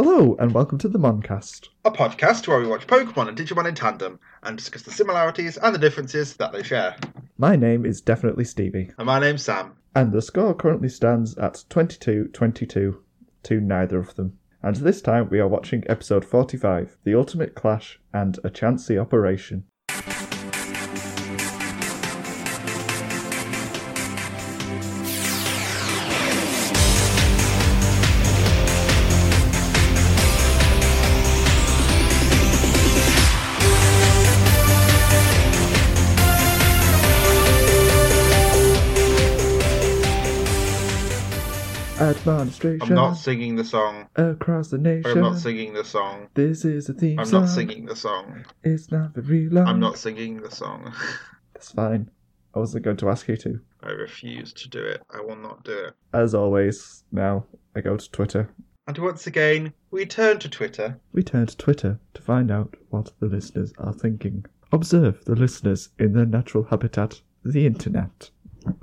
Hello, and welcome to the Moncast. a podcast where we watch Pokemon and Digimon in tandem and discuss the similarities and the differences that they share. My name is definitely Stevie, And my name's Sam. and the score currently stands at 22 22 to neither of them. And this time we are watching episode 45 The Ultimate Clash and a Chansey Operation. I'm not singing the song. across the nation. I'm not singing the song. This is a theme I'm song. not singing the song. It's not very long. I'm not singing the song. That's fine. I wasn't going to ask you to. I refuse to do it. I will not do it. As always, now I go to Twitter. And once again, we turn to Twitter. We turn to Twitter to find out what the listeners are thinking. Observe the listeners in their natural habitat, the internet.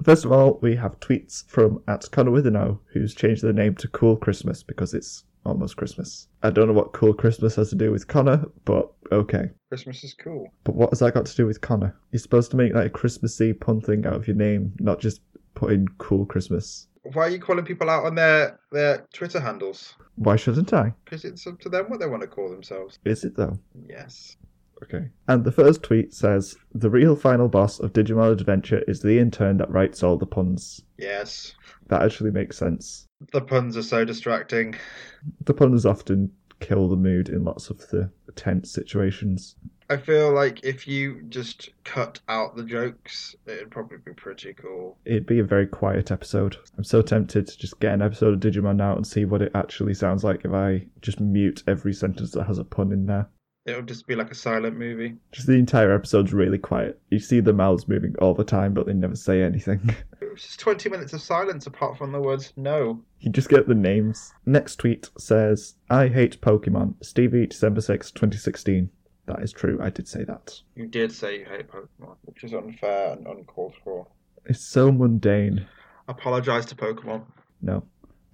First of all, we have tweets from at Connor Withenow, who's changed their name to Cool Christmas because it's almost Christmas. I don't know what Cool Christmas has to do with Connor, but okay. Christmas is cool. But what has that got to do with Connor? You're supposed to make like a Christmassy pun thing out of your name, not just put in Cool Christmas. Why are you calling people out on their, their Twitter handles? Why shouldn't I? Because it's up to them what they want to call themselves. Is it though? Yes. Okay. And the first tweet says The real final boss of Digimon Adventure is the intern that writes all the puns. Yes. That actually makes sense. The puns are so distracting. The puns often kill the mood in lots of the tense situations. I feel like if you just cut out the jokes, it'd probably be pretty cool. It'd be a very quiet episode. I'm so tempted to just get an episode of Digimon out and see what it actually sounds like if I just mute every sentence that has a pun in there. It'll just be like a silent movie. Just the entire episode's really quiet. You see the mouths moving all the time, but they never say anything. It was just 20 minutes of silence apart from the words no. You just get the names. Next tweet says, I hate Pokemon. Stevie, December 6, 2016. That is true, I did say that. You did say you hate Pokemon, which is unfair and uncalled for. It's so mundane. Apologise to Pokemon. No.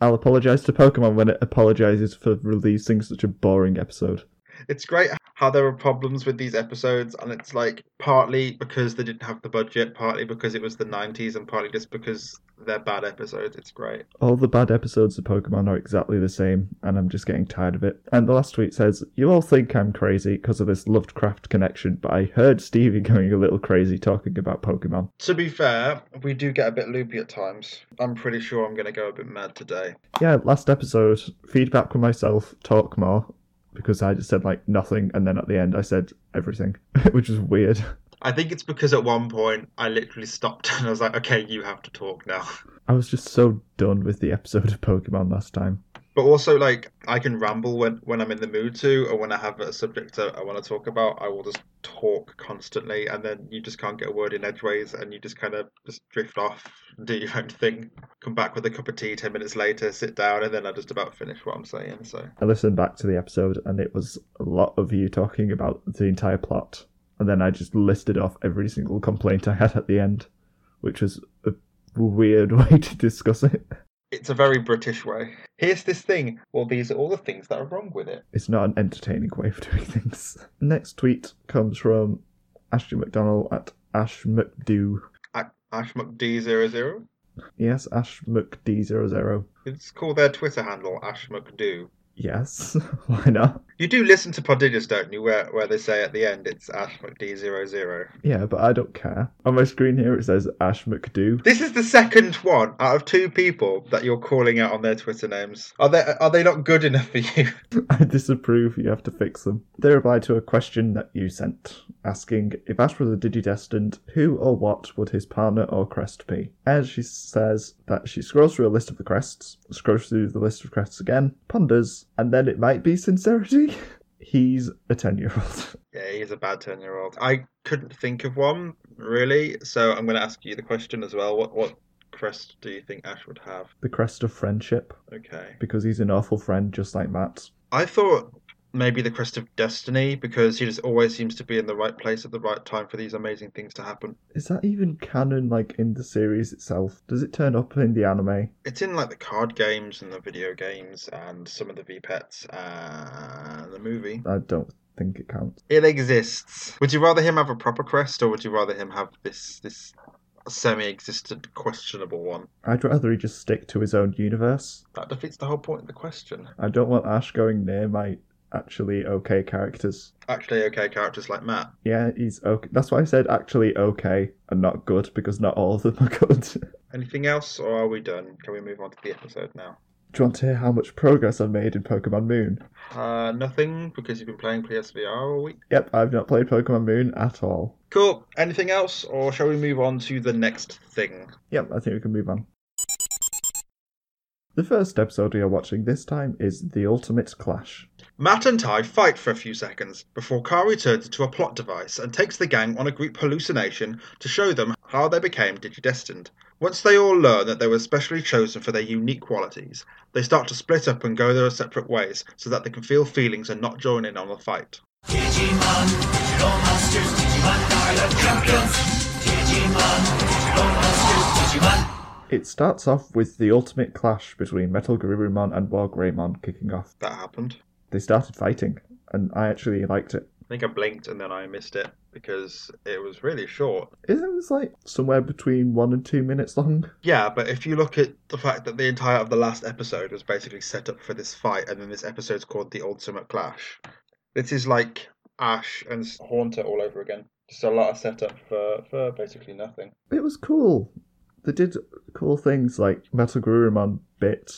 I'll apologise to Pokemon when it apologises for releasing such a boring episode. It's great how there are problems with these episodes, and it's like partly because they didn't have the budget, partly because it was the 90s, and partly just because they're bad episodes. It's great. All the bad episodes of Pokemon are exactly the same, and I'm just getting tired of it. And the last tweet says, You all think I'm crazy because of this Lovecraft connection, but I heard Stevie going a little crazy talking about Pokemon. To be fair, we do get a bit loopy at times. I'm pretty sure I'm going to go a bit mad today. Yeah, last episode, feedback from myself, talk more, because I just said like nothing, and then at the end I said everything, which was weird. I think it's because at one point I literally stopped and I was like, okay, you have to talk now. I was just so done with the episode of Pokemon last time. But also, like, I can ramble when, when I'm in the mood to, or when I have a subject I want to talk about, I will just talk constantly, and then you just can't get a word in edgeways, and you just kind of just drift off, do your own thing, come back with a cup of tea 10 minutes later, sit down, and then I just about finish what I'm saying. So, I listened back to the episode, and it was a lot of you talking about the entire plot, and then I just listed off every single complaint I had at the end, which was a weird way to discuss it. It's a very British way. Here's this thing. Well, these are all the things that are wrong with it. It's not an entertaining way of doing things. Next tweet comes from Ashley McDonald at Ash McDo. A- Ash McD00. Yes, Ash McD00. It's called their Twitter handle, Ash McDo. Yes, why not? You do listen to Prodigious, don't you? Where where they say at the end it's Ash McD00. Yeah, but I don't care. On my screen here it says Ash McDo. This is the second one out of two people that you're calling out on their Twitter names. Are they are they not good enough for you? I disapprove, you have to fix them. They replied to a question that you sent, asking if Ash was a Digidestined, who or what would his partner or crest be? As she says that she scrolls through a list of the crests, scrolls through the list of crests again, ponders, and then it might be sincerity. He's a 10 year old. Yeah, he's a bad ten year old. I couldn't think of one really, so I'm going to ask you the question as well. What what crest do you think Ash would have? The crest of friendship, Okay, because he's an awful friend just like Matt. I thought maybe the Crest of Destiny because he just always seems to be in the right place at the right time for these amazing things to happen. Is that even canon, like in the series itself? Does it turn up in the anime? It's in like the card games and the video games and some of the V-Pets and the movie. I don't think it counts. It exists. Would you rather him have a proper crest or would you rather him have this this semi-existent questionable one? I'd rather he just stick to his own universe. That defeats the whole point of the question. I don't want Ash going near my actually okay characters. Actually, okay characters like Matt. Yeah, he's okay. That's why I said actually okay and not good because not all of them are good. Anything else, or are we done? Can we move on to the episode now? Do you want to hear how much progress I've made in Pokemon Moon? Uh, nothing because you've been playing PSVR all week. Yep, I've not played Pokemon Moon at all. Cool. Anything else, or shall we move on to the next thing? Yep, I think we can move on. The first episode we are watching this time is The Ultimate Clash. Matt and Tai fight for a few seconds before Kari turns into a plot device and takes the gang on a group hallucination to show them how they became digidestined. Once they all learn that they were specially chosen for their unique qualities, they start to split up and go their separate ways so that they can feel feelings and not join in on the fight. Digimon, digital monsters, Digimon are the champions. Digimon, digital monsters, Digimon. It starts off with the ultimate clash between Metal Garurumon and Wargreymon kicking off. That happened. They started fighting, and I actually liked it. I think I blinked and then I missed it because it was really short. It was like somewhere between one and two minutes long. Yeah, but if you look at the fact that the entire of the last episode was basically set up for this fight, and then this episode's called the Ultimate Clash, this is like Ash and Haunter all over again. Just a lot of setup for for basically nothing. It was cool. They did cool things like Metal Garurumon bit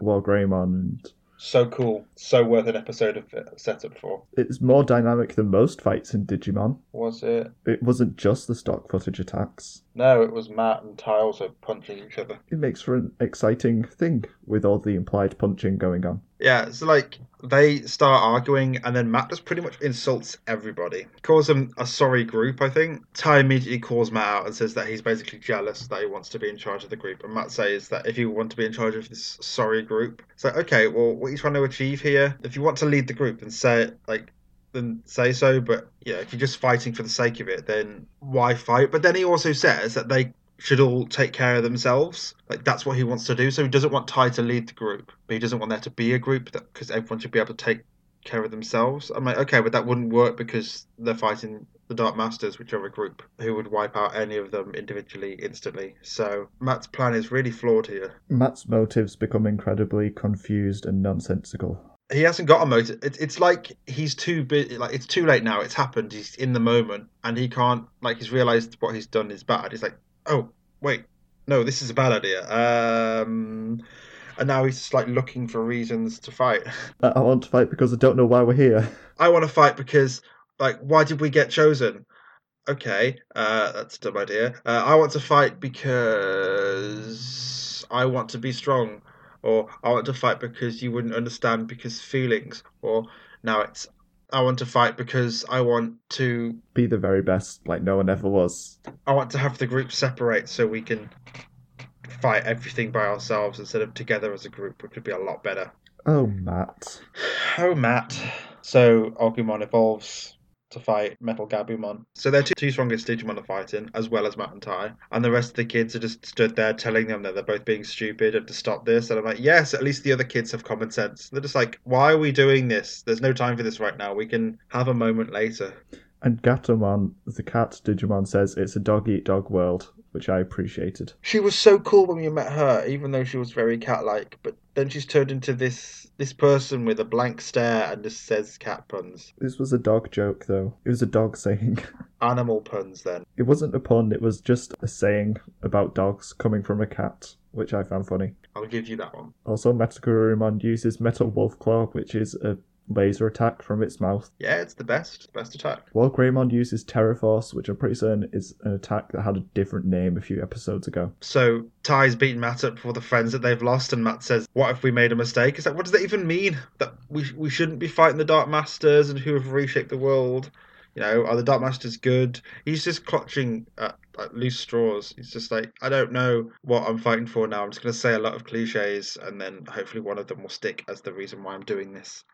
Wargreymon, and So cool, so worth an episode of uh, setup for. it's more dynamic than most fights in Digimon. Was it? It wasn't just the stock footage attacks. No, it was Matt and Tai also punching each other. It makes for an exciting thing with all the implied punching going on. Yeah, so like they start arguing, and then Matt just pretty much insults everybody. Calls them a sorry group, I think. Tai immediately calls Matt out and says that he's basically jealous that he wants to be in charge of the group. And Matt says that if you want to be in charge of this sorry group, it's like, okay, well, what are you trying to achieve here? If you want to lead the group, then say like then say so. But yeah, if you're just fighting for the sake of it, then why fight? But then he also says that they should all take care of themselves. Like that's what he wants to do. So he doesn't want Tai to lead the group, but he doesn't want there to be a group that because everyone should be able to take care of themselves. I'm like, okay, but that wouldn't work because they're fighting the Dark Masters, which are a group who would wipe out any of them individually instantly. So Matt's plan is really flawed here. Matt's motives become incredibly confused and nonsensical. He hasn't got a motive. It's it's like he's too bit like it's too late now. It's happened. He's in the moment, and he can't like he's realized what he's done is bad. He's like, oh wait, no, this is a bad idea. Um, and now he's just like looking for reasons to fight. I I want to fight because I don't know why we're here. I want to fight because like why did we get chosen? Okay, uh, that's a dumb idea. Uh, I want to fight because I want to be strong, or I want to fight because you wouldn't understand because feelings, or now it's I want to fight because I want to Be the very best, like no one ever was. I want to have the group separate so we can fight everything by ourselves instead of together as a group, which would be a lot better. Oh, Matt. Oh, Matt. So Agumon evolves to fight Metal Gabumon. So they're two, two strongest Digimon are fighting, as well as Matt and Ty. And the rest of the kids are just stood there telling them that they're both being stupid and to stop this. And I'm like, yes, at least the other kids have common sense. They're just like, why are we doing this? There's no time for this right now. We can have a moment later. And Gatomon, the cat Digimon, says it's a dog eat dog world, which I appreciated. She was so cool when you met her, even though she was very cat-like. But then she's turned into this this person with a blank stare and just says cat puns, This was a dog joke, though. It was a dog saying. animal puns. Then It wasn't a pun, it was just a saying about dogs coming from a cat, which I found funny. I'll give you that one. Also, Metal Garurumon uses Metal Wolf Claw, which is a laser attack from its mouth. Yeah, it's the best, best attack. Wargreymon uses Terra Force, which I'm pretty certain is an attack that had a different name a few episodes ago. So Tai's beaten Matt up for the friends that they've lost, and Matt says, "What if we made a mistake?" It's like, what does that even mean? That we we shouldn't be fighting the Dark Masters and who have reshaped the world. You know, are the Dark Masters good? He's just clutching at, at loose straws. He's just like, I don't know what I'm fighting for now. I'm just going to say a lot of cliches, and then hopefully one of them will stick as the reason why I'm doing this.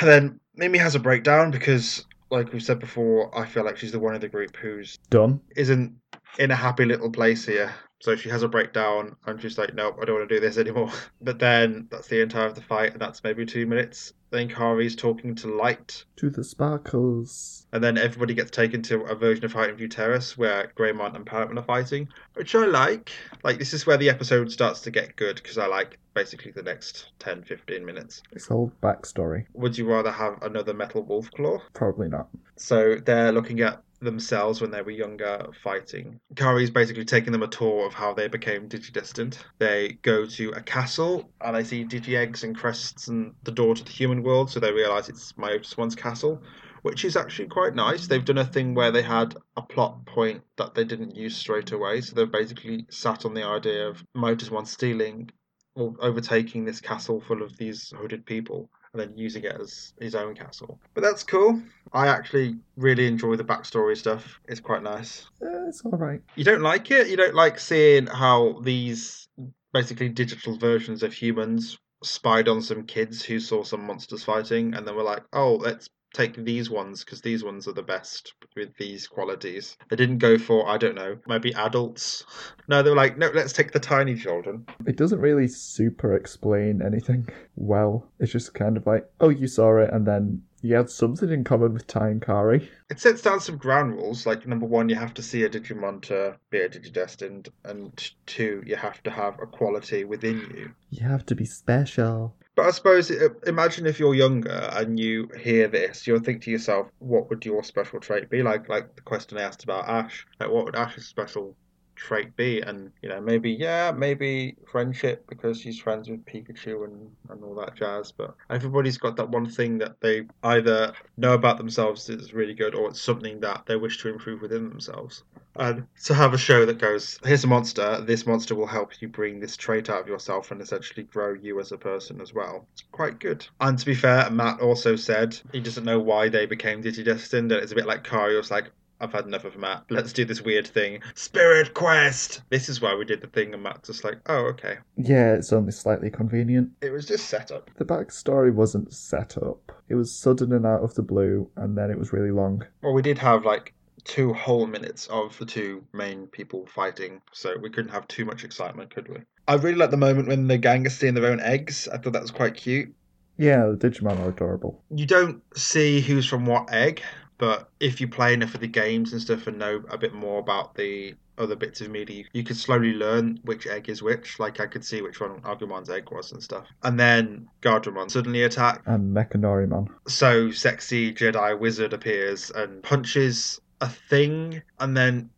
And then Mimi has a breakdown because, like we said before, I feel like she's the one in the group who's Done. isn't in a happy little place here. So she has a breakdown and she's like, nope, I don't want to do this anymore. But then that's the entire of the fight, and that's maybe two minutes. Then Kari's talking to Light, To the sparkles. and then everybody gets taken to a version of Highton View Terrace where Greymon and Parrotmon are fighting, which I like. Like, this is where the episode starts to get good because I like basically the next 10 15 minutes. It's all backstory. Would you rather have another Metal Wolf Claw? Probably not. So they're looking at themselves when they were younger fighting. Kari's basically taking them a tour of how they became digidestined. They go to a castle and they see digi eggs and crests and the door to the human world, so they realise it's Myotismon's castle. Which is actually quite nice. They've done a thing where they had a plot point that they didn't use straight away. So they've basically sat on the idea of Myotismon stealing or overtaking this castle full of these hooded people and then using it as his own castle. But that's cool. I actually really enjoy the backstory stuff. It's quite nice. It's alright. You don't like it? You don't like seeing how these basically digital versions of humans spied on some kids who saw some monsters fighting and then were like, oh, let's take these ones because these ones are the best with these qualities. They didn't go for, I don't know, maybe adults. No, they were like, no, let's take the tiny children. It doesn't really super explain anything well. It's just kind of like, oh, you saw it, and then you had something in common with Tai and Kari. It sets down some ground rules. Like number one, you have to see a Digimon to be a Digidestined, and two, you have to have a quality within you. You have to be special. But I suppose imagine if you're younger and you hear this, you'll think to yourself, what would your special trait be? Like like the question I asked about Ash. Like what would Ash's special trait be? And you know, maybe yeah, maybe friendship because she's friends with Pikachu and, and all that jazz. But everybody's got that one thing that they either know about themselves that's really good or it's something that they wish to improve within themselves. And to have a show that goes, here's a monster, this monster will help you bring this trait out of yourself and essentially grow you as a person as well. It's quite good. And to be fair, Matt also said he doesn't know why they became digidestined, and it's a bit like Kari was like, I've had enough of Matt. Let's do this weird thing. Spirit Quest! This is why we did the thing, and Matt's just like, oh, okay. Yeah, it's only slightly convenient. It was just set up. The backstory wasn't set up. It was sudden and out of the blue, and then it was really long. Well, we did have like two whole minutes of the two main people fighting, so we couldn't have too much excitement, could we? I really like the moment when the gang are stealing their own eggs. I thought that was quite cute. Yeah, the Digimon are adorable. You don't see who's from what egg, but if you play enough of the games and stuff and know a bit more about the other bits of media, you could slowly learn which egg is which. Like I could see which one Agumon's egg was and stuff. And then Guardromon suddenly attack. And Mechanorimon. So sexy Jedi wizard appears and punches a thing and then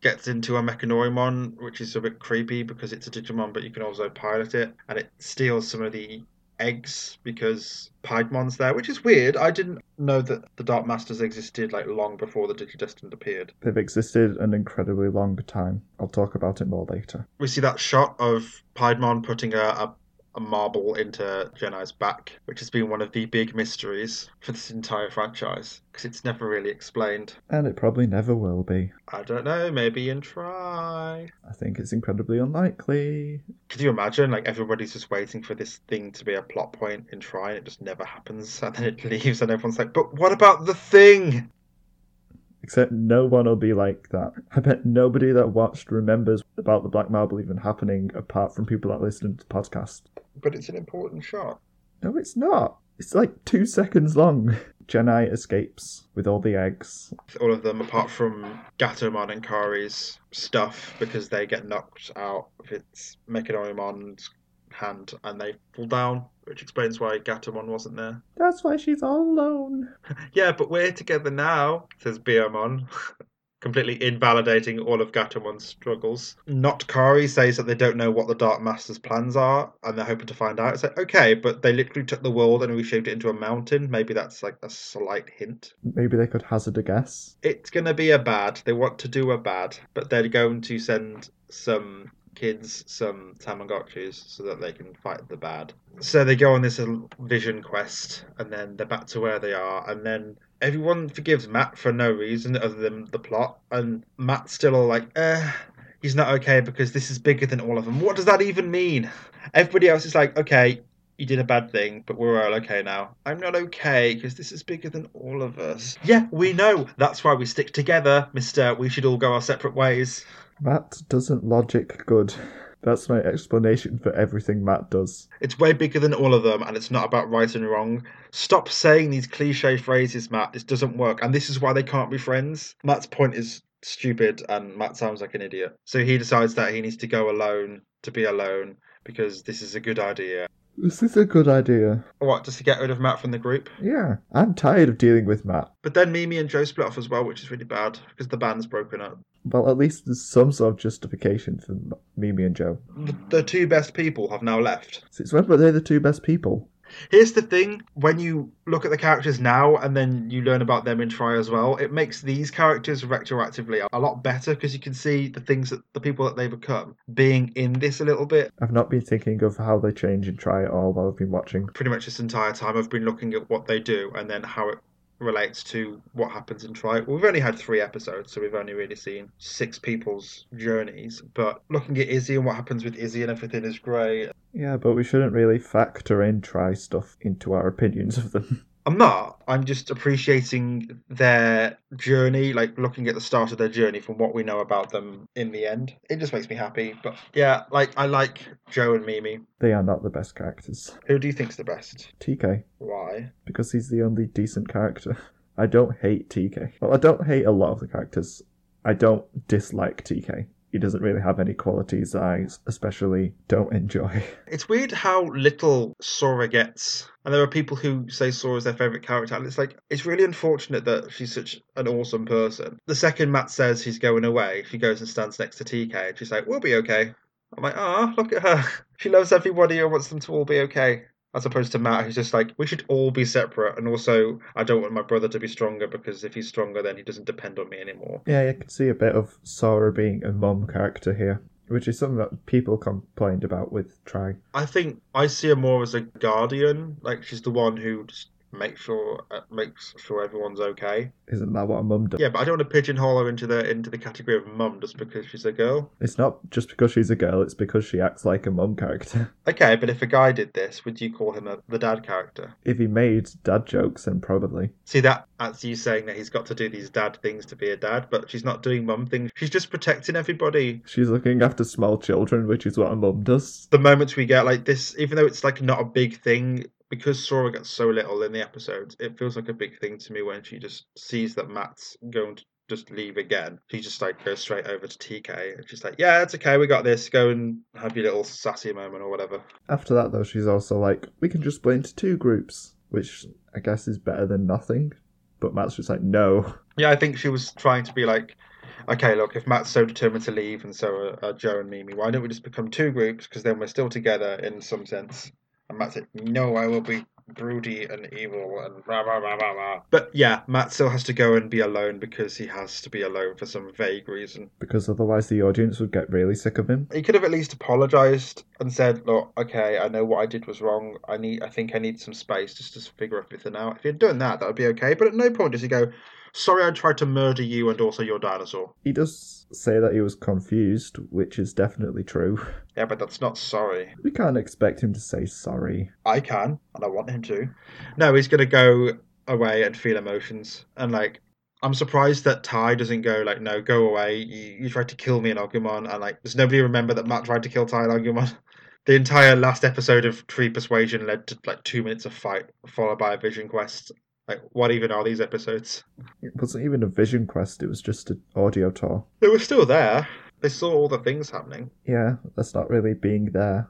gets into a Mechanorimon, which is a bit creepy because it's a Digimon, but you can also pilot it, and it steals some of the eggs because Piedmon's there, which is weird. I didn't know that the Dark Masters existed like long before the Digidestined appeared. They've existed an incredibly long time. I'll talk about it more later. We see that shot of Piedmon putting a, a, a marble into Gennai's back, which has been one of the big mysteries for this entire franchise because it's never really explained. And it probably never will be. I don't know, maybe in tri. I think it's incredibly unlikely. Could you imagine, like, everybody's just waiting for this thing to be a plot point in Tri, and it just never happens, and then it leaves, and everyone's like, but what about the thing? Except no one will be like that. I bet nobody that watched remembers about the Black Marble even happening apart from people that listen to the podcast. But it's an important shot. No, it's not. It's like two seconds long. Gennai escapes with all the eggs. All of them, apart from Gatomon and Kari's stuff, because they get knocked out of its Mechanorimon's hand, and they fall down, which explains why Gatomon wasn't there. That's why she's all alone. Yeah, but we're together now, says Biyomon. Completely invalidating all of Gatomon's struggles. Not Kari says that they don't know what the Dark Master's plans are and they're hoping to find out. It's like, okay, but they literally took the world and reshaped it into a mountain. Maybe that's like a slight hint. Maybe they could hazard a guess. It's going to be a bad. They want to do a bad, but they're going to send some kids some Tamagotchis so that they can fight the bad. So they go on this vision quest and then they're back to where they are and then everyone forgives Matt for no reason other than the plot and Matt's still all like, eh, he's not okay because this is bigger than all of them. What does that even mean? Everybody else is like, okay, you did a bad thing, but we're all okay now. I'm not okay because this is bigger than all of us. Yeah, we know. That's why we stick together, mister. We should all go our separate ways. Matt doesn't logic good. That's my explanation for everything Matt does. It's way bigger than all of them, and it's not about right and wrong. Stop saying these cliche phrases, Matt. This doesn't work, and this is why they can't be friends. Matt's point is stupid, and Matt sounds like an idiot. So he decides that he needs to go alone to be alone because this is a good idea. This is a good idea. What, just to get rid of Matt from the group? Yeah, I'm tired of dealing with Matt. But then Mimi and Joe split off as well, which is really bad because the band's broken up. Well, at least there's some sort of justification for M- Mimi and Joe. The, the two best people have now left. Since when were they the two best people? Here's the thing when you look at the characters now and then you learn about them in Tri as well, it makes these characters retroactively a lot better because you can see the things that the people that they become being in this a little bit. I've not been thinking of how they change and try it all while I've been watching. Pretty much this entire time, I've been looking at what they do and then how it relates to what happens in Tri. We've only had three episodes, so we've only really seen six people's journeys. But looking at Izzy and what happens with Izzy and everything is great. Yeah, but we shouldn't really factor in tri stuff into our opinions of them. I'm not. I'm just appreciating their journey, like looking at the start of their journey from what we know about them in the end. It just makes me happy. But yeah, like I like Joe and Mimi. They are not the best characters. Who do you think's the best? TK, Why? because he's the only decent character. I don't hate TK. Well, I don't hate a lot of the characters. I don't dislike TK. He doesn't really have any qualities I especially don't enjoy. It's weird how little Sora gets. And there are people who say Sora is their favourite character, and it's like, it's really unfortunate that she's such an awesome person. The second Matt says he's going away, she goes and stands next to TK, and she's like, we'll be okay. I'm like, ah, look at her. She loves everybody and wants them to all be okay. As opposed to Matt, who's just like, we should all be separate. And also, I don't want my brother to be stronger because if he's stronger, then he doesn't depend on me anymore. Yeah, you can see a bit of Sora being a mom character here, which is something that people complained about with Tri. I think I see her more as a guardian. Like, she's the one who just makes sure uh, makes sure everyone's okay. Isn't that what a mum does? Yeah, but I don't want to pigeonhole her into the into the category of mum just because she's a girl. It's not just because she's a girl, it's because she acts like a mum character. Okay, but if a guy did this, would you call him a, the dad character? if he made dad jokes, then probably. See that that's you saying that he's got to do these dad things to be a dad, but she's not doing mum things. She's just protecting everybody. She's looking after small children, which is what a mum does. The moments we get like this, even though it's like not a big thing, because Sora gets so little in the episodes, it feels like a big thing to me when she just sees that Matt's going to just leave again. She just like goes straight over to TK and she's like, "Yeah, it's okay, we got this. Go and have your little sassy moment or whatever." After that, though, she's also like, we can just split into two groups, which I guess is better than nothing. But Matt's just like, no. Yeah, I think she was trying to be like, okay, look, if Matt's so determined to leave and so are, are Joe and Mimi, why don't we just become two groups? Because then we're still together in some sense. And Matt said, no, I will be broody and evil and rah, rah, rah, rah, rah. But yeah, Matt still has to go and be alone because he has to be alone for some vague reason. Because otherwise the audience would get really sick of him. He could have at least apologized and said, "Look, okay, I know what I did was wrong. I need, I think I need some space just to figure everything out." If he'd done that, that would be okay. But at no point does he go, "Sorry, I tried to murder you and also your dinosaur." He does say that he was confused, which is definitely true. Yeah, but that's not sorry. We can't expect him to say sorry. I can, and I want him to. No, he's gonna go away and feel emotions, and like. I'm surprised that Tai doesn't go like, no, go away. You, you tried to kill me in Agumon, and like, does nobody remember that Matt tried to kill Tai in Agumon? The entire last episode of Tree Persuasion led to like two minutes of fight, followed by a vision quest. Like, what even are these episodes? It wasn't even a vision quest, it was just an audio tour. They were still there. They saw all the things happening. Yeah, that's not really being there.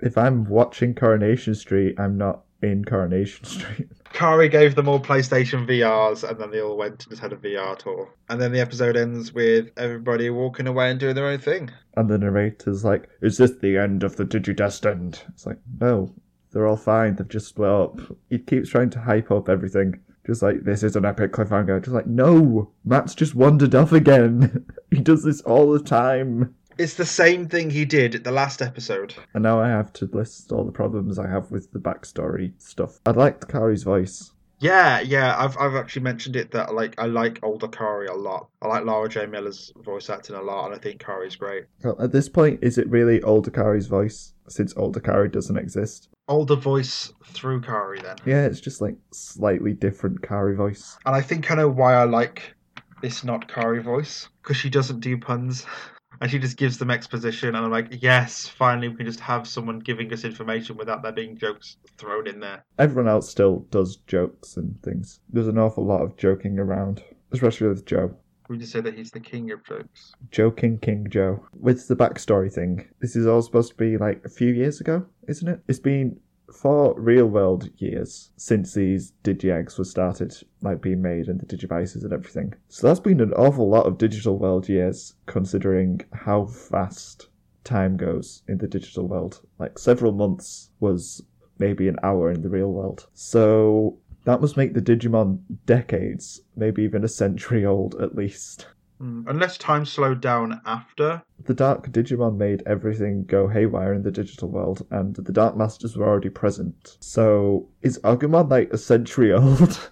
If I'm watching Coronation Street, I'm not in Coronation Street. Kari gave them all PlayStation VRs, and then they all went and just had a VR tour. And then the episode ends with everybody walking away and doing their own thing. And the narrator's like, Is this the end of the Digidestined? It's like, No, they're all fine, they've just split up. He keeps trying to hype up everything. Just like, this is an epic cliffhanger. Just like, no, Matt's just wandered off again. he does this all the time. It's the same thing he did at the last episode. And now I have to list all the problems I have with the backstory stuff. I liked Kari's voice. Yeah, yeah, I've I've actually mentioned it that like I like older Kari a lot. I like Laura J. Miller's voice acting a lot, and I think Kari's great. Well, at this point, is it really Old Akari's voice? Since Old Akari doesn't exist. Older voice through Kari then, Yeah, it's just like slightly different Kari voice. and I think I know why I like this not Kari voice because she doesn't do puns. And she just gives them exposition, and I'm like, yes, finally we can just have someone giving us information without there being jokes thrown in there. Everyone else still does jokes and things. There's an awful lot of joking around, especially with Joe. We just say that he's the king of jokes. Joking King Joe. With the backstory thing, this is all supposed to be like a few years ago, isn't it? It's been four real world years since these DigiEggs were started, like being made and the Digivices and everything. So that's been an awful lot of digital world years, considering how fast time goes in the digital world. Like several months was maybe an hour in the real world. So that must make the Digimon decades, maybe even a century old at least. Mm, Unless time slowed down after. The Dark Digimon made everything go haywire in the digital world, and the Dark Masters were already present. So, is Agumon like a century old?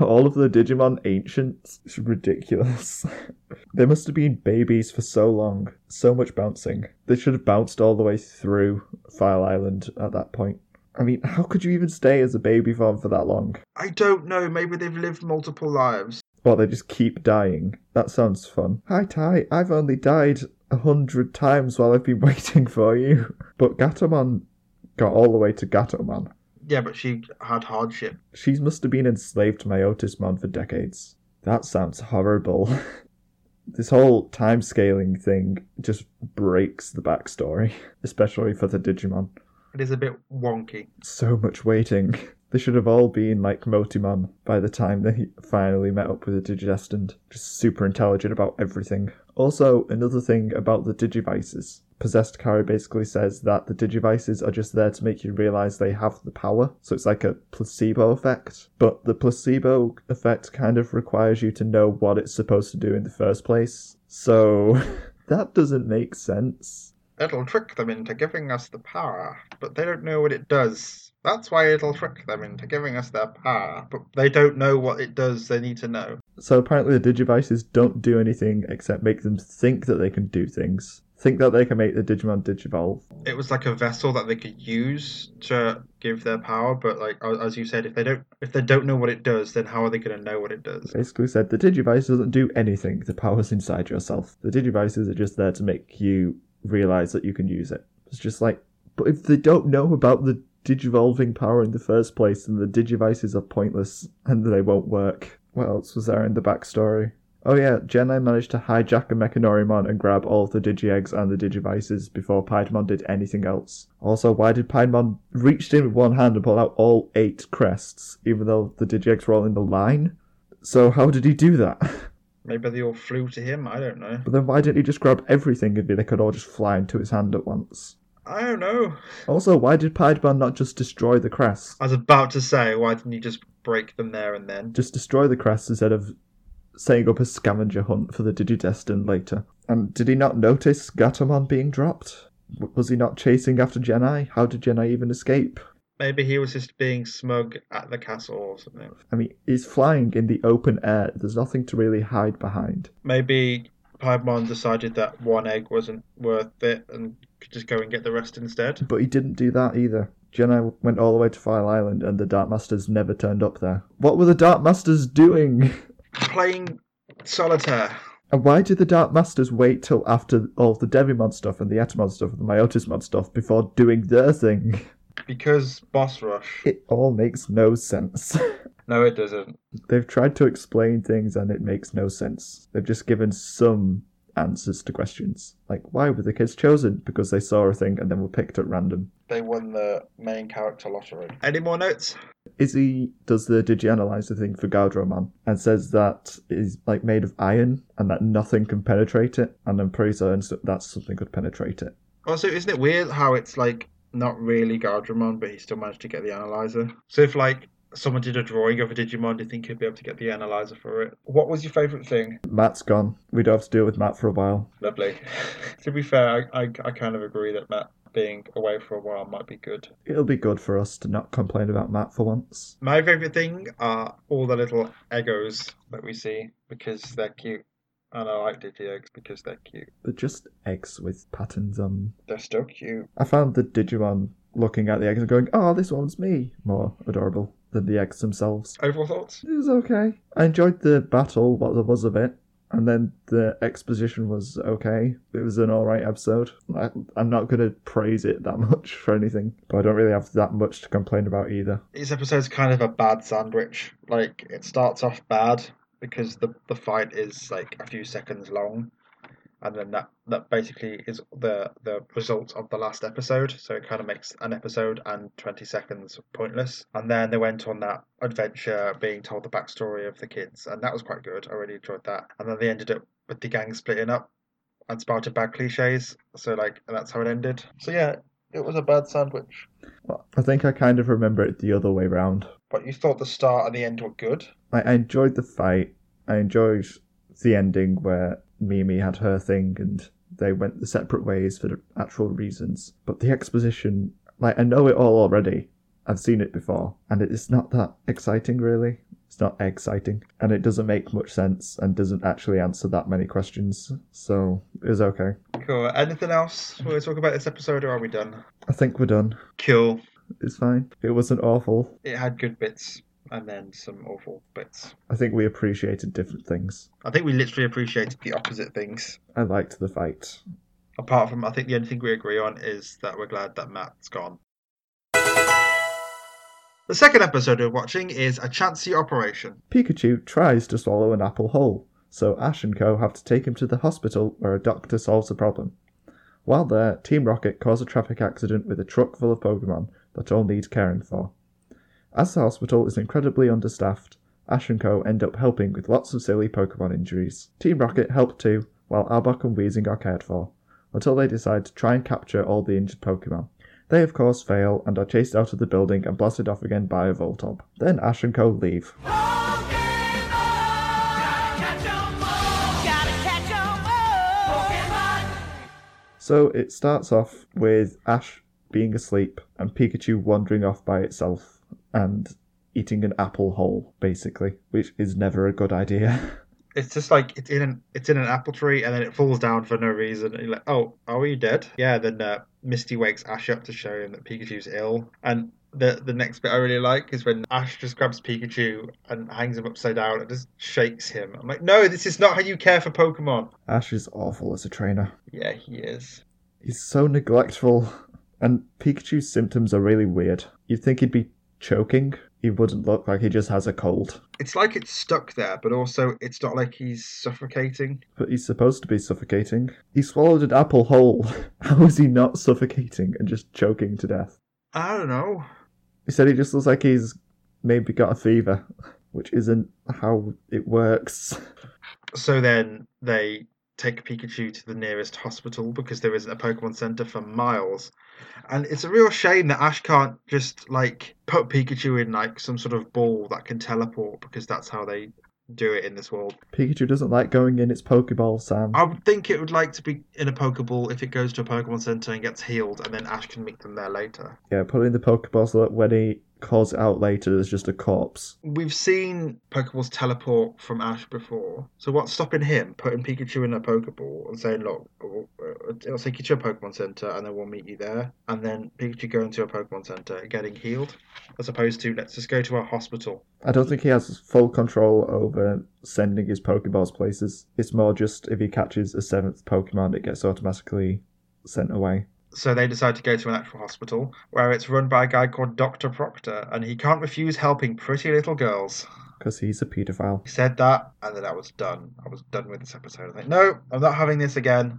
All of the Digimon ancient? It's ridiculous. they must have been babies for so long. So much bouncing. They should have bounced all the way through File Island at that point. I mean, how could you even stay as a baby form for that long? I don't know. Maybe they've lived multiple lives. Well, they just keep dying. That sounds fun. Hi, Tai. I've only died a hundred times while I've been waiting for you. But Gatomon got all the way to Gatomon. Yeah, but she had hardship. She must have been enslaved to Myotismon for decades. That sounds horrible. this whole time scaling thing just breaks the backstory, especially for the Digimon. It is a bit wonky. So much waiting. They should have all been like Motimon by the time they finally met up with the Digidestined. Just super intelligent about everything. Also, another thing about the Digivices. Possessed Kari basically says that the Digivices are just there to make you realize they have the power, so it's like a placebo effect. But the placebo effect kind of requires you to know what it's supposed to do in the first place. So, that doesn't make sense. It'll trick them into giving us the power, but they don't know what it does. That's why it'll trick them into giving us their power, but they don't know what it does. They need to know. So apparently the Digivices don't do anything except make them think that they can do things. Think that they can make the Digimon Digivolve. It was like a vessel that they could use to give their power, but like as you said, if they don't if they don't know what it does, then how are they going to know what it does? Basically said the Digivice doesn't do anything. The power's inside yourself. The Digivices are just there to make you realize that you can use it. It's just like, but if they don't know about the Digivolving power in the first place, then the Digivices are pointless and they won't work. What else was there in the backstory? Oh yeah, Gennai managed to hijack a Mechanorimon and grab all of the Digi-Eggs and the Digivices before Piedmon did anything else. Also, why did Piedmon reach in with one hand and pull out all eight crests, even though the Digi-Eggs were all in the line? So how did he do that? Maybe they all flew to him. I don't know. But then why didn't he just grab everything and be they could all just fly into his hand at once? I don't know. Also, why did Piedmon not just destroy the crests? I was about to say, why didn't you just break them there and then? Just destroy the crests instead of setting up a scavenger hunt for the Digidestined later. And did he not notice Gatomon being dropped? Was he not chasing after Gennai? How did Gennai even escape? Maybe he was just being smug at the castle or something. I mean, he's flying in the open air. There's nothing to really hide behind. Maybe Piedmon decided that one egg wasn't worth it and could just go and get the rest instead. But he didn't do that either. Gennai went all the way to File Island and the Dark Masters never turned up there. What were the Dark Masters doing? Playing solitaire. And why did the Dark Masters wait till after all the Devimon stuff and the Etemon stuff and the Myotismon stuff before doing their thing? Because boss rush. It all makes no sense. No, it doesn't. They've tried to explain things and it makes no sense. They've just given some answers to questions. Like, why were the kids chosen? Because they saw a thing and then were picked at random. They won the main character lottery. Any more notes? Izzy does the Digianalyzer thing for Guardromon and says that is like made of iron and that nothing can penetrate it. And I'm pretty certain that something could penetrate it. Also, isn't it weird how it's like not really Guardromon, but he still managed to get the analyzer? So if like someone did a drawing of a Digimon, do you think you'd be able to get the analyzer for it? What was your favourite thing? Matt's gone. We don't have to deal with Matt for a while. Lovely. to be fair, I, I, I kind of agree that Matt being away for a while might be good. It'll be good for us to not complain about Matt for once. My favourite thing are all the little Egos that we see because they're cute. And I like Digi Eggs because they're cute. They're just eggs with patterns on. They're still cute. I found the Digimon looking at the eggs and going, oh, this one's me, more adorable than the eggs themselves. Overall thoughts? It was okay. I enjoyed the battle, what there was of it. And then the exposition was okay. It was an alright episode. I, I'm not going to praise it that much for anything, but I don't really have that much to complain about either. This episode's kind of a bad sandwich. Like, it starts off bad because the, the fight is like a few seconds long. And then that, that basically is the the result of the last episode. So it kind of makes an episode and 20 seconds pointless. And then they went on that adventure being told the backstory of the kids. And that was quite good. I really enjoyed that. And then they ended up with the gang splitting up and spouted bad cliches. So, like, that's how it ended. So, yeah, it was a bad sandwich. Well, I think I kind of remember it the other way round. But you thought the start and the end were good. I, I enjoyed the fight. I enjoyed the ending where Mimi had her thing and they went the separate ways for actual reasons. But the exposition, like, I know it all already. I've seen it before, and it's not that exciting, really. It's not exciting, and it doesn't make much sense and doesn't actually answer that many questions. So it was okay. Cool. Anything else we want to talk about this episode, or are we done? I think we're done. Cool. It's fine. It wasn't awful. It had good bits and then some awful bits. I think we appreciated different things. I think we literally appreciated the opposite things. I liked the fight. Apart from, I think the only thing we agree on is that we're glad that Matt's gone. The second episode we're watching is A Chansey Operation. Pikachu tries to swallow an apple whole, so Ash and Co. have to take him to the hospital where a doctor solves the problem. While there, Team Rocket cause a traffic accident with a truck full of Pokemon that all need caring for. As the hospital is incredibly understaffed, Ash and Co. end up helping with lots of silly Pokemon injuries. Team Rocket help too, while Arbok and Weezing are cared for, until they decide to try and capture all the injured Pokemon. They of course fail and are chased out of the building and blasted off again by a Voltorb. Then Ash and Co. leave. So it starts off with Ash being asleep and Pikachu wandering off by itself and eating an apple whole, basically, which is never a good idea. It's just like it's in an it's in an apple tree and then it falls down for no reason. And you're like, oh, are you dead? Yeah. Then uh, Misty wakes Ash up to show him that Pikachu's ill. And the the next bit I really like is when Ash just grabs Pikachu and hangs him upside down and just shakes him. I'm like, no, this is not how you care for Pokemon. Ash is awful as a trainer. Yeah, he is. He's so neglectful, and Pikachu's symptoms are really weird. You'd think he'd be choking. He wouldn't look like he just has a cold. It's like it's stuck there, but also it's not like he's suffocating. But he's supposed to be suffocating. He swallowed an apple whole. How is he not suffocating and just choking to death? I don't know. He said he just looks like he's maybe got a fever, which isn't how it works. So then they take Pikachu to the nearest hospital because there isn't a Pokemon Center for miles. And it's a real shame that Ash can't just like put Pikachu in like some sort of ball that can teleport because that's how they do it in this world. Pikachu doesn't like going in its Pokeball, Sam. I would think it would like to be in a Pokeball if it goes to a Pokemon Center and gets healed, and then Ash can meet them there later. Yeah, put it in the Pokeball so that when he calls it out later, there's just a corpse. We've seen Pokeballs teleport from Ash before, so what's stopping him putting Pikachu in a Pokeball and saying, "Look, uh, I'll take you to a Pokemon Center, and then we'll meet you there," and then Pikachu going to a Pokemon Center and getting healed, as opposed to let's just go to a hospital. I don't think he has full control over sending his Pokeballs places. It's more just if he catches a seventh Pokemon, it gets automatically sent away. So they decide to go to an actual hospital where it's run by a guy called Dr. Proctor, and he can't refuse helping pretty little girls. Because he's a paedophile. He said that, and then I was done. I was done with this episode. I was like, no, I'm not having this again.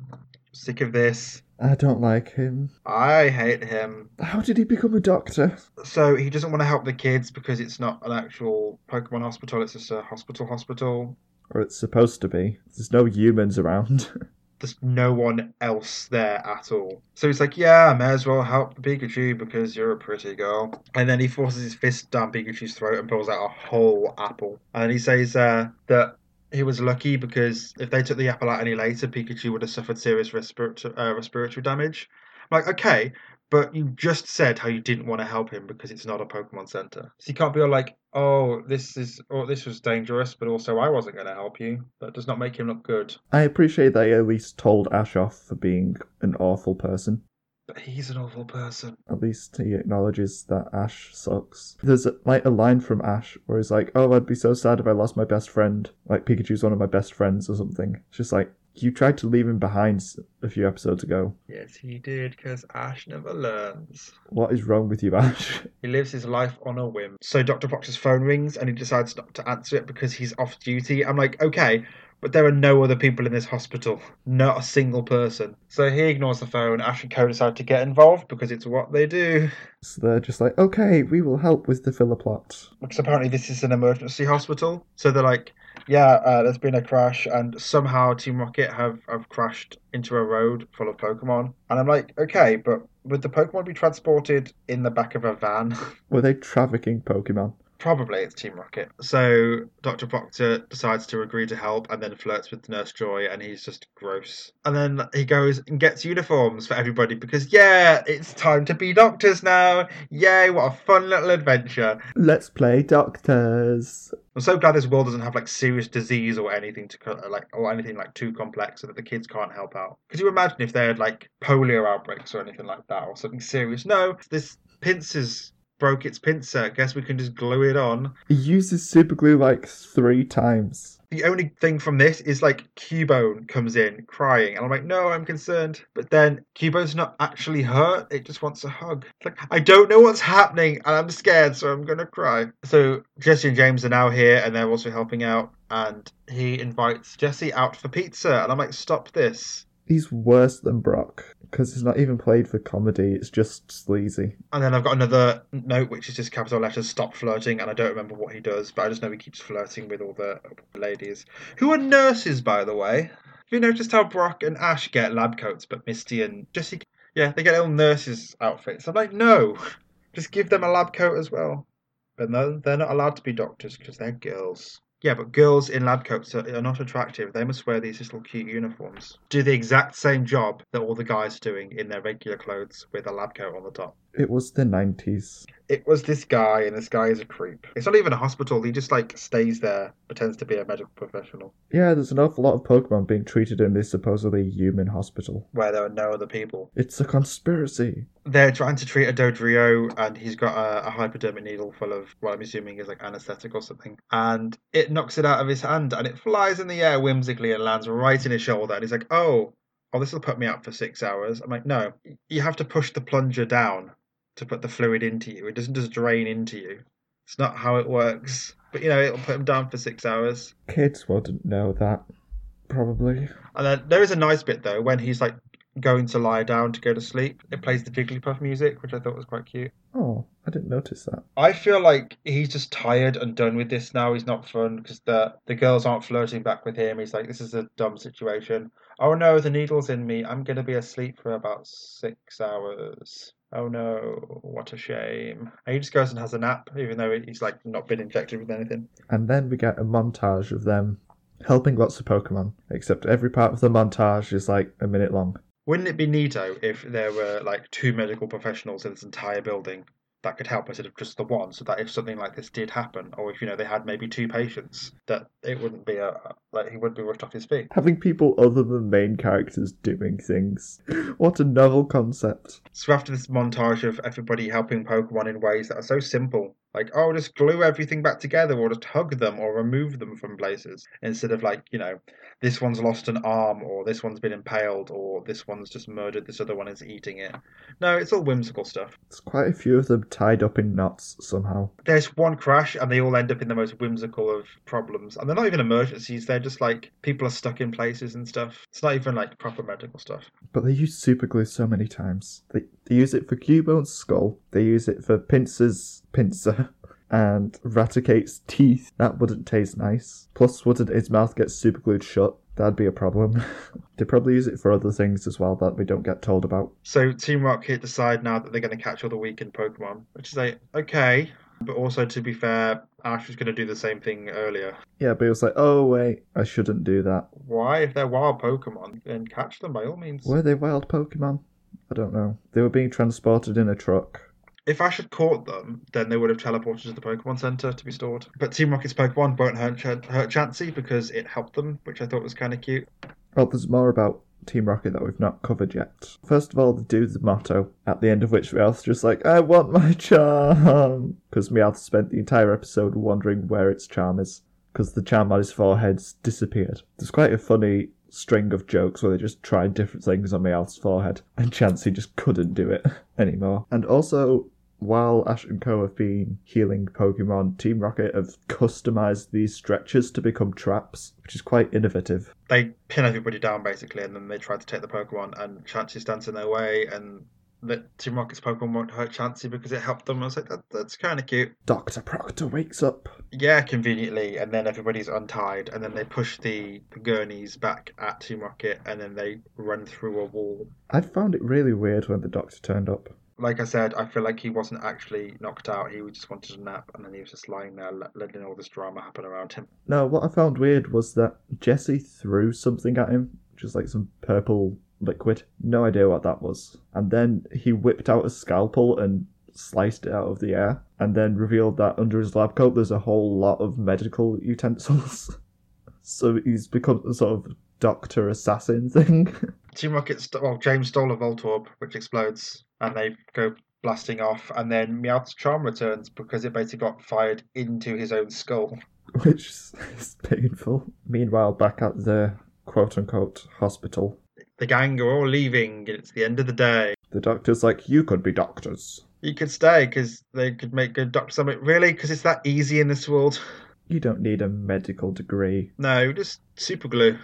Sick of this. I don't like him. I hate him. How did he become a doctor? So he doesn't want to help the kids because it's not an actual Pokemon hospital, it's just a hospital hospital. Or it's supposed to be. There's no humans around. there's no one else there at all. So he's like, "Yeah, I may as well help Pikachu because you're a pretty girl." And then he forces his fist down Pikachu's throat and pulls out a whole apple. And he says uh, that he was lucky because if they took the apple out any later, Pikachu would have suffered serious respiratory uh, respiratory damage. I'm like, okay, but you just said how you didn't want to help him because it's not a Pokemon Center. So you can't be all like, oh, this is, oh, this was dangerous, but also I wasn't going to help you. That does not make him look good. I appreciate they at least told Ash off for being an awful person. But he's an awful person. At least he acknowledges that Ash sucks. There's like a line from Ash where he's like, "Oh, I'd be so sad if I lost my best friend. Like Pikachu's one of my best friends or something." It's just like you tried to leave him behind a few episodes ago. Yes, he did, because Ash never learns. What is wrong with you, Ash? He lives his life on a whim. So Dr. Fox's phone rings and he decides not to answer it because he's off duty. I'm like, okay, but there are no other people in this hospital. Not a single person. So he ignores the phone. Ash and Co decide to get involved because it's what they do. so they're just like, "Okay, we will help with the filler plot." Because apparently this is an emergency hospital. So they're like, yeah, uh, there's been a crash and somehow Team Rocket have, have crashed into a road full of Pokemon. And I'm like, okay, but would the Pokemon be transported in the back of a van? Were they trafficking Pokemon? Probably it's Team Rocket. So Dr. Proctor decides to agree to help and then flirts with Nurse Joy and he's just gross. And then he goes and gets uniforms for everybody because, yeah, it's time to be doctors now. Yay, what a fun little adventure. Let's play doctors. I'm so glad this world doesn't have like serious disease or anything to like or anything like too complex so that the kids can't help out. Could you imagine if they had like polio outbreaks or anything like that or something serious? No, this Pinsir's broke its pincer. Guess we can just glue it on. He uses super glue like three times. The only thing from this is like Cubone comes in crying, and I'm like, no, I'm concerned. But then Cubone's not actually hurt; it just wants a hug. It's like I don't know what's happening, and I'm scared, so I'm gonna cry. So Jesse and James are now here, and they're also helping out. And he invites Jesse out for pizza, and I'm like, stop this. He's worse than Brock because it's not even played for comedy. It's just sleazy. And then I've got another note which is just capital letters stop flirting and I don't remember what he does, but I just know he keeps flirting with all the ladies. Who are nurses, by the way. Have you noticed how Brock and Ash get lab coats, but Misty and Jesse yeah, they get little nurses outfits. I'm like, no. Just give them a lab coat as well. But no, they're not allowed to be doctors because they're girls. Yeah, but girls in lab coats are, are not attractive. They must wear these little cute uniforms. Do the exact same job that all the guys are doing in their regular clothes with a lab coat on the top. It was the 90s. It was this guy, and this guy is a creep. It's not even a hospital. He just like stays there, pretends to be a medical professional, Yeah, there's an awful lot of Pokemon being treated in this supposedly human hospital. where there are no other people. It's a conspiracy. They're trying to treat a Dodrio, and he's got a, a hypodermic needle full of what I'm assuming is like anesthetic or something, and it knocks it out of his hand, and it flies in the air whimsically and lands right in his shoulder. And he's like, "Oh, oh, this will put me out for six hours." I'm like, "No, you have to push the plunger down to put the fluid into you. It doesn't just drain into you. It's not how it works." But you know, it'll put him down for six hours. Kids wouldn't know that. Probably. And then there is a nice bit though when he's like going to lie down to go to sleep. It plays the Jigglypuff music, which I thought was quite cute. Oh, I didn't notice that. I feel like he's just tired and done with this now. He's not fun because the the girls aren't flirting back with him. He's like, this is a dumb situation. Oh no, the needle's in me. I'm gonna be asleep for about six hours. Oh no, what a shame. And he just goes and has a nap, even though he's like not been injected with anything. And then we get a montage of them helping lots of Pokemon, except every part of the montage is like a minute long. Wouldn't it be neato if there were like two medical professionals in this entire building that could help instead of just the one, so that if something like this did happen, or if you know they had maybe two patients, that it wouldn't be a like he wouldn't be rushed off his feet. Having people other than main characters doing things. What a novel concept. So after this montage of everybody helping Pokemon in ways that are so simple, like oh just glue everything back together, or just hug them, or remove them from places, instead of like you know this one's lost an arm, or this one's been impaled, or this one's just murdered, this other one is eating it. No, it's all whimsical stuff. There's quite a few of them tied up in knots somehow. there's one crash and they all end up in the most whimsical of problems and they're not even emergencies they're just like people are stuck in places and stuff it's not even like proper medical stuff But they use super glue so many times. They, they use it for Cubone's skull, they use it for Pinsir's pincer, and Raticate's teeth. That wouldn't taste nice. Plus, wouldn't his mouth get super glued shut? That'd be a problem. they probably use it for other things as well that we don't get told about. So Team Rocket decide now that they're going to catch all the weakened Pokemon, which is like okay, but also to be fair, Ash was going to do the same thing earlier. Yeah, but it was like, oh wait, I shouldn't do that. Why, if they're wild Pokemon, then catch them by all means. Were they wild Pokemon? I don't know. They were being transported in a truck. If Ash had caught them, then they would have teleported to the Pokemon Center to be stored. But Team Rocket's Pokemon won't hurt, Ch- hurt Chansey because it helped them, which I thought was kind of cute. Well, there's more about Team Rocket that we've not covered yet. First of all, the the motto, at the end of which Meowth's just like, I want my charm! Because Meowth spent the entire episode wondering where its charm is, because the charm on his forehead's disappeared. There's quite a funny string of jokes where they just tried different things on Meowth's forehead, and Chansey just couldn't do it anymore. And also, while Ash and Co have been healing Pokemon, Team Rocket have customized these stretchers to become traps, which is quite innovative. They pin everybody down basically, and then they try to take the Pokemon, and Chansey stands in their way, and the Team Rocket's Pokemon won't hurt Chansey because it helped them. I was like, that, that's kind of cute. Dr. Proctor wakes up. Yeah, conveniently, and then everybody's untied, and then they push the, the gurneys back at Team Rocket, and then they run through a wall. I found it really weird when the doctor turned up. Like I said, I feel like he wasn't actually knocked out. He just wanted a nap, and then he was just lying there, letting all this drama happen around him. No, what I found weird was that Jesse threw something at him, just like some purple liquid. No idea what that was. And then he whipped out a scalpel and sliced it out of the air, and then revealed that under his lab coat there's a whole lot of medical utensils. so he's become a sort of doctor assassin thing. Team Rocket, st- oh, well, James stole a Voltorb, which explodes, and they go blasting off, and then Meowth's charm returns because it basically got fired into his own skull. which is painful. Meanwhile, back at the quote unquote hospital, The gang are all leaving, and it's the end of the day. the doctor's like, You could be doctors. You could stay because they could make good doctors. I'm really? Because it's that easy in this world? You don't need a medical degree. No, just super glue.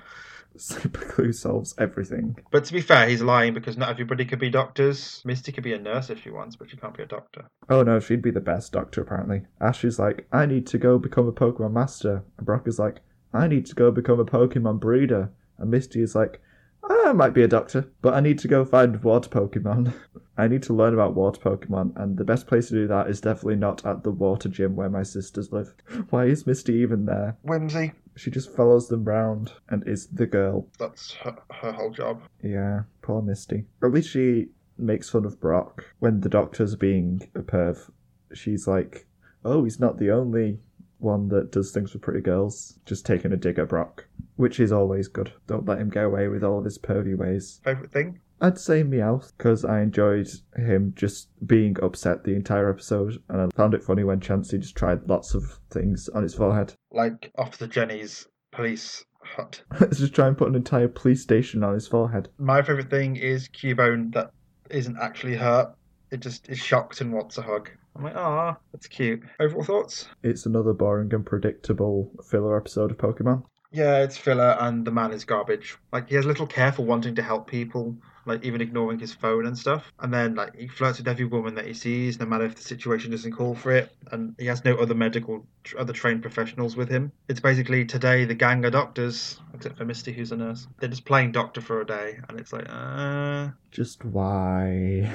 Super glue solves everything. But to be fair, he's lying because not everybody could be doctors. Misty could be a nurse if she wants, but she can't be a doctor. Oh no, she'd be the best doctor apparently. Ash is like, I need to go become a Pokemon master. And Brock is like, I need to go become a Pokemon breeder. And Misty is like, I might be a doctor, but I need to go find water Pokemon. I need to learn about water Pokemon, and the best place to do that is definitely not at the water gym where my sisters live. Why is Misty even there? Whimsy. She just follows them round and is the girl. That's her, her whole job. Yeah, poor Misty. At least she makes fun of Brock when the doctor's being a perv. She's like, oh, he's not the only one that does things for pretty girls. Just taking a dig at Brock, which is always good. Don't let him get away with all of his pervy ways. Favorite thing? I'd say Meowth, because I enjoyed him just being upset the entire episode, and I found it funny when Chansey just tried lots of things on his forehead. Like Officer Jenny's police hut. Let's just try and put an entire police station on his forehead. My favorite thing is Cubone that isn't actually hurt. It just is shocked and wants a hug. I'm like, ah, that's cute. Overall thoughts? It's another boring and predictable filler episode of Pokemon. Yeah, it's filler, and the man is garbage. Like he has little care for wanting to help people, like even ignoring his phone and stuff. And then like he flirts with every woman that he sees, no matter if the situation doesn't call for it. And he has no other medical, other trained professionals with him. It's basically today the gang are doctors, except for Misty, who's a nurse. They're just playing doctor for a day, and it's like, uh. Just why?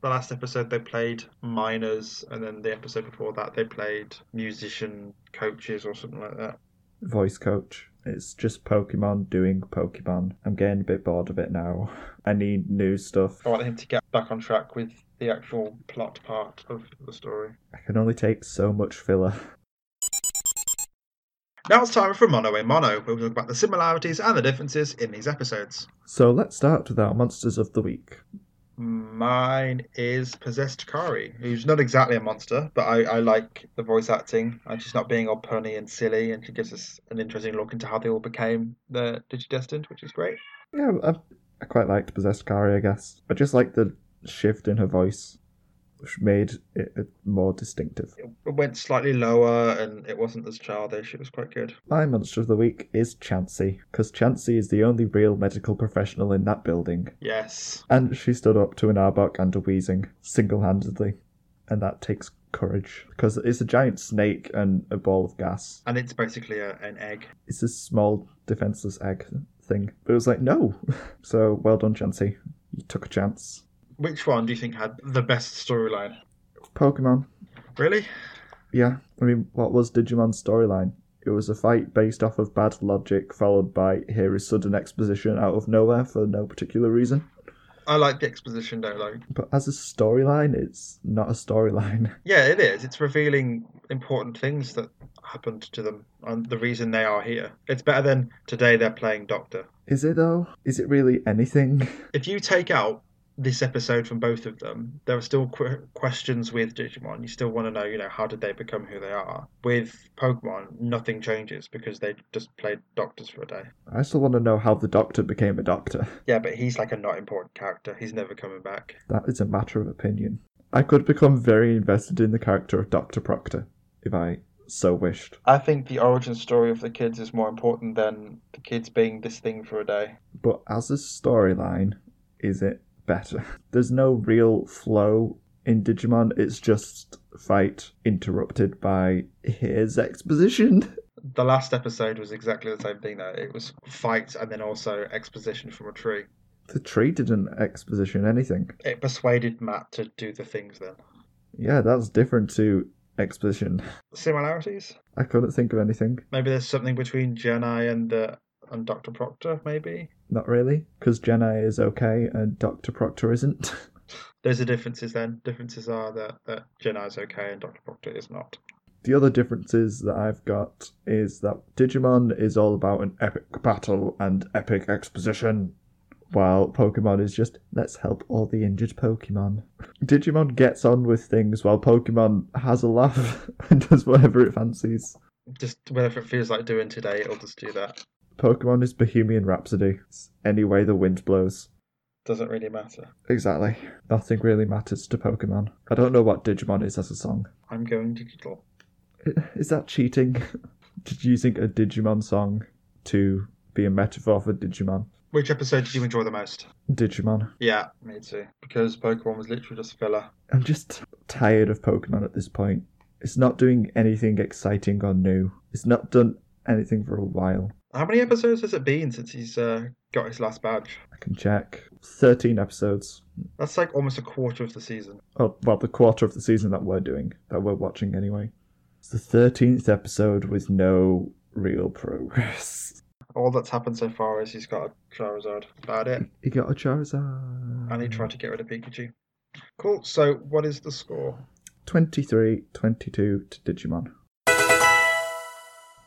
The last episode they played miners, and then the episode before that they played musician coaches or something like that. Voice coach. It's just Pokemon doing Pokemon. I'm getting a bit bored of it now. I need new stuff. I want him to get back on track with the actual plot part of the story. I can only take so much filler. Now it's time for Mono a Mono, where we talk about the similarities and the differences in these episodes. So let's start with our monsters of the week. Mine is Possessed Kari, who's not exactly a monster, but I, I like the voice acting, and she's not being all punny and silly, and she gives us an interesting look into how they all became the Digidestined, which is great. Yeah, I, I quite liked Possessed Kari, I guess. I just like the shift in her voice, which made it more distinctive. It went slightly lower, and it wasn't as childish. It was quite good. My monster of the week is Chansey, because Chansey is the only real medical professional in that building. Yes. And she stood up to an Arbok and a Wheezing single handedly. And that takes courage because it's a giant snake and a ball of gas. And it's basically a, an egg. It's a small defenseless egg thing. But it was like, no. So well done, Chansey. You took a chance. Which one do you think had the best storyline? Pokemon. Really? Yeah. I mean, what was Digimon's storyline? It was a fight based off of bad logic, followed by here is sudden exposition out of nowhere for no particular reason. I like the exposition though, like But as a storyline, it's not a storyline. Yeah, it is. It's revealing important things that happened to them and the reason they are here. It's better than today they're playing Doctor. Is it though? Is it really anything? If you take out this episode from both of them, there are still qu- questions with Digimon. You still want to know, you know, how did they become who they are? With Pokemon, nothing changes because they just played doctors for a day. I still want to know how the Doctor became a Doctor. Yeah, but he's like a not important character. He's never coming back. That is a matter of opinion. I could become very invested in the character of Dr. Proctor if I so wished. I think the origin story of the kids is more important than the kids being this thing for a day. But as a storyline, is it better? There's no real flow in Digimon, it's just fight interrupted by here's exposition. The last episode was exactly the same thing though. It was fight and then also exposition from a tree. The tree didn't exposition anything. It persuaded Matt to do the things then. Yeah, that's different to exposition. Similarities? I couldn't think of anything. Maybe there's something between Gennai and uh, and Dr. Proctor, maybe? Not really, because Gennai is okay and Dr. Proctor isn't. Those are differences then. Differences are that, that Gennai is okay and Dr. Proctor is not. The other differences that I've got is that Digimon is all about an epic battle and epic exposition, while Pokemon is just let's help all the injured Pokemon. Digimon gets on with things while Pokemon has a laugh and does whatever it fancies. Just whatever it feels like doing today, it'll just do that. Pokemon is Bohemian Rhapsody. It's any way the wind blows. Doesn't really matter. Exactly. Nothing really matters to Pokemon. I don't know what Digimon is as a song. I'm going digital. Is that cheating? Just using a Digimon song to be a metaphor for Digimon. Which episode did you enjoy the most? Digimon. Yeah, me too. Because Pokemon was literally just a filler. I'm just tired of Pokemon at this point. It's not doing anything exciting or new. It's not done anything for a while. How many episodes has it been since he's uh, got his last badge? I can check. 13 episodes. That's like almost a quarter of the season. Oh, well, the quarter of the season that we're doing, that we're watching anyway. It's the 13th episode with no real progress. All that's happened so far is he's got a Charizard. About it. He got a Charizard. And he tried to get rid of Pikachu. Cool. So, what is the score? 23 22 to Digimon.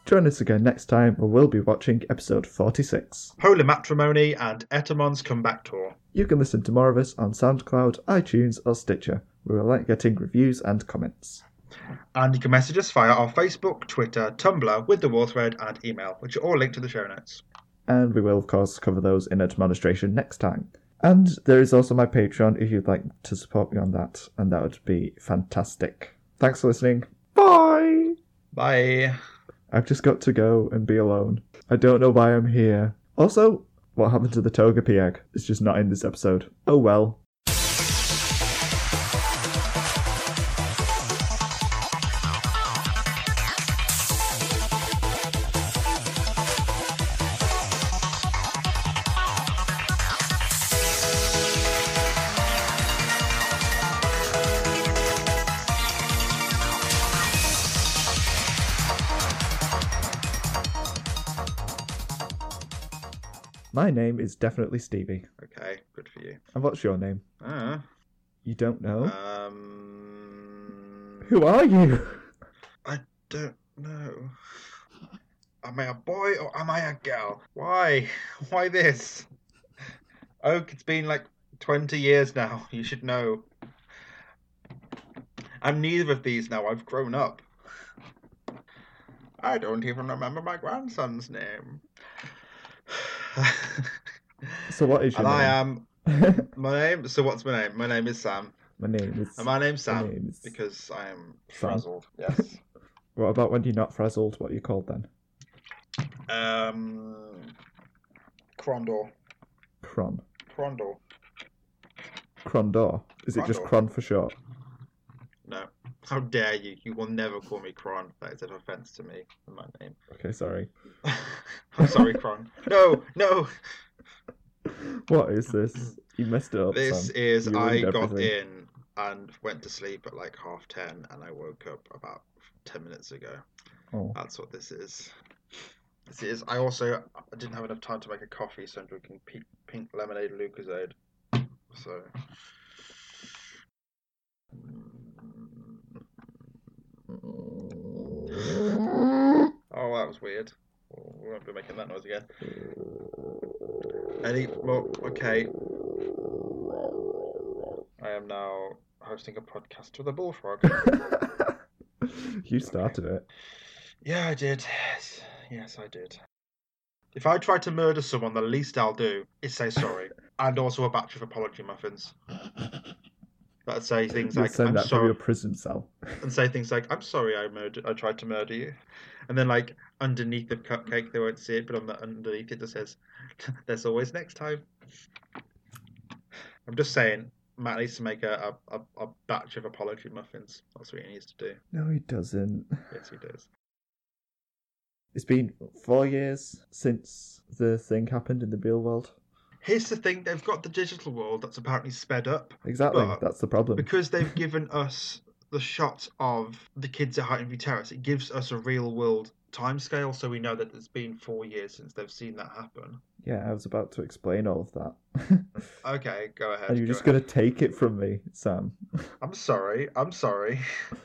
Join us again next time where we'll be watching episode 46. Holy Matrimony and Etemon's Comeback Tour. You can listen to more of us on SoundCloud, iTunes, or Stitcher. We will like getting reviews and comments. And you can message us via our Facebook, Twitter, Tumblr, with the wall thread, and email, which are all linked to the show notes. And we will, of course, cover those in administration next time. And there is also my Patreon if you'd like to support me on that, and that would be fantastic. Thanks for listening. Bye! Bye. I've just got to go and be alone. I don't know why I'm here. Also, what happened to the Togepi egg? It's just not in this episode. Oh well. My name is definitely Stevie. Okay, good for you. And what's your name? Uh, You don't know? um, Who are you? I don't know. Am I a boy or am I a girl? Why? Why this? Oak, it's been like 20 years now. You should know. I'm neither of these now. I've grown up. I don't even remember my grandson's name. So what is your and I am. My name. So what's my name? My name is Sam. My name is. And my name's Sam name is because I am Sam. frazzled. Yes. What about when you're not frazzled? What are you called then? um. Crondor. Cron. Crondor. Crondor. Is it just Cron for short? How dare you? You will never call me Kron. That is an offense to me and my name. Okay, sorry. I'm sorry, Kron. No, no. What is this? You messed it up. This Sam. is You I got everything. in and went to sleep at like half ten, and I woke up about ten minutes ago. Oh. That's what this is. This is. I also I didn't have enough time to make a coffee, so I'm drinking pink, pink lemonade Lucozade. So. Oh, that was weird. We won't be making that noise again. Any well, okay. I am now hosting a podcast with a bullfrog. you started it. yeah, I did. Yes, yes, I did. If I try to murder someone, the least I'll do is say sorry, and also a batch of apology muffins. That say things You'll like "I'm that sorry," your prison cell. and say things like "I'm sorry, I murdered, I tried to murder you," and then like underneath the cupcake, they won't see it, but on the underneath it just says, "There's always next time." I'm just saying, Matt needs to make a, a, a, a batch of apology muffins. That's what he needs to do. No, he doesn't. Yes, he does. It's been four years since the thing happened in the real world. Here's the thing: they've got the digital world that's apparently sped up Exactly, that's the problem. because they've given us the shot of the kids at Highton View Terrace. It gives us a real world timescale, so we know that it's been four years since they've seen that happen. Yeah, I was about to explain all of that. Okay, go ahead. and you're go just ahead. to take it from me, Sam. I'm sorry. I'm sorry.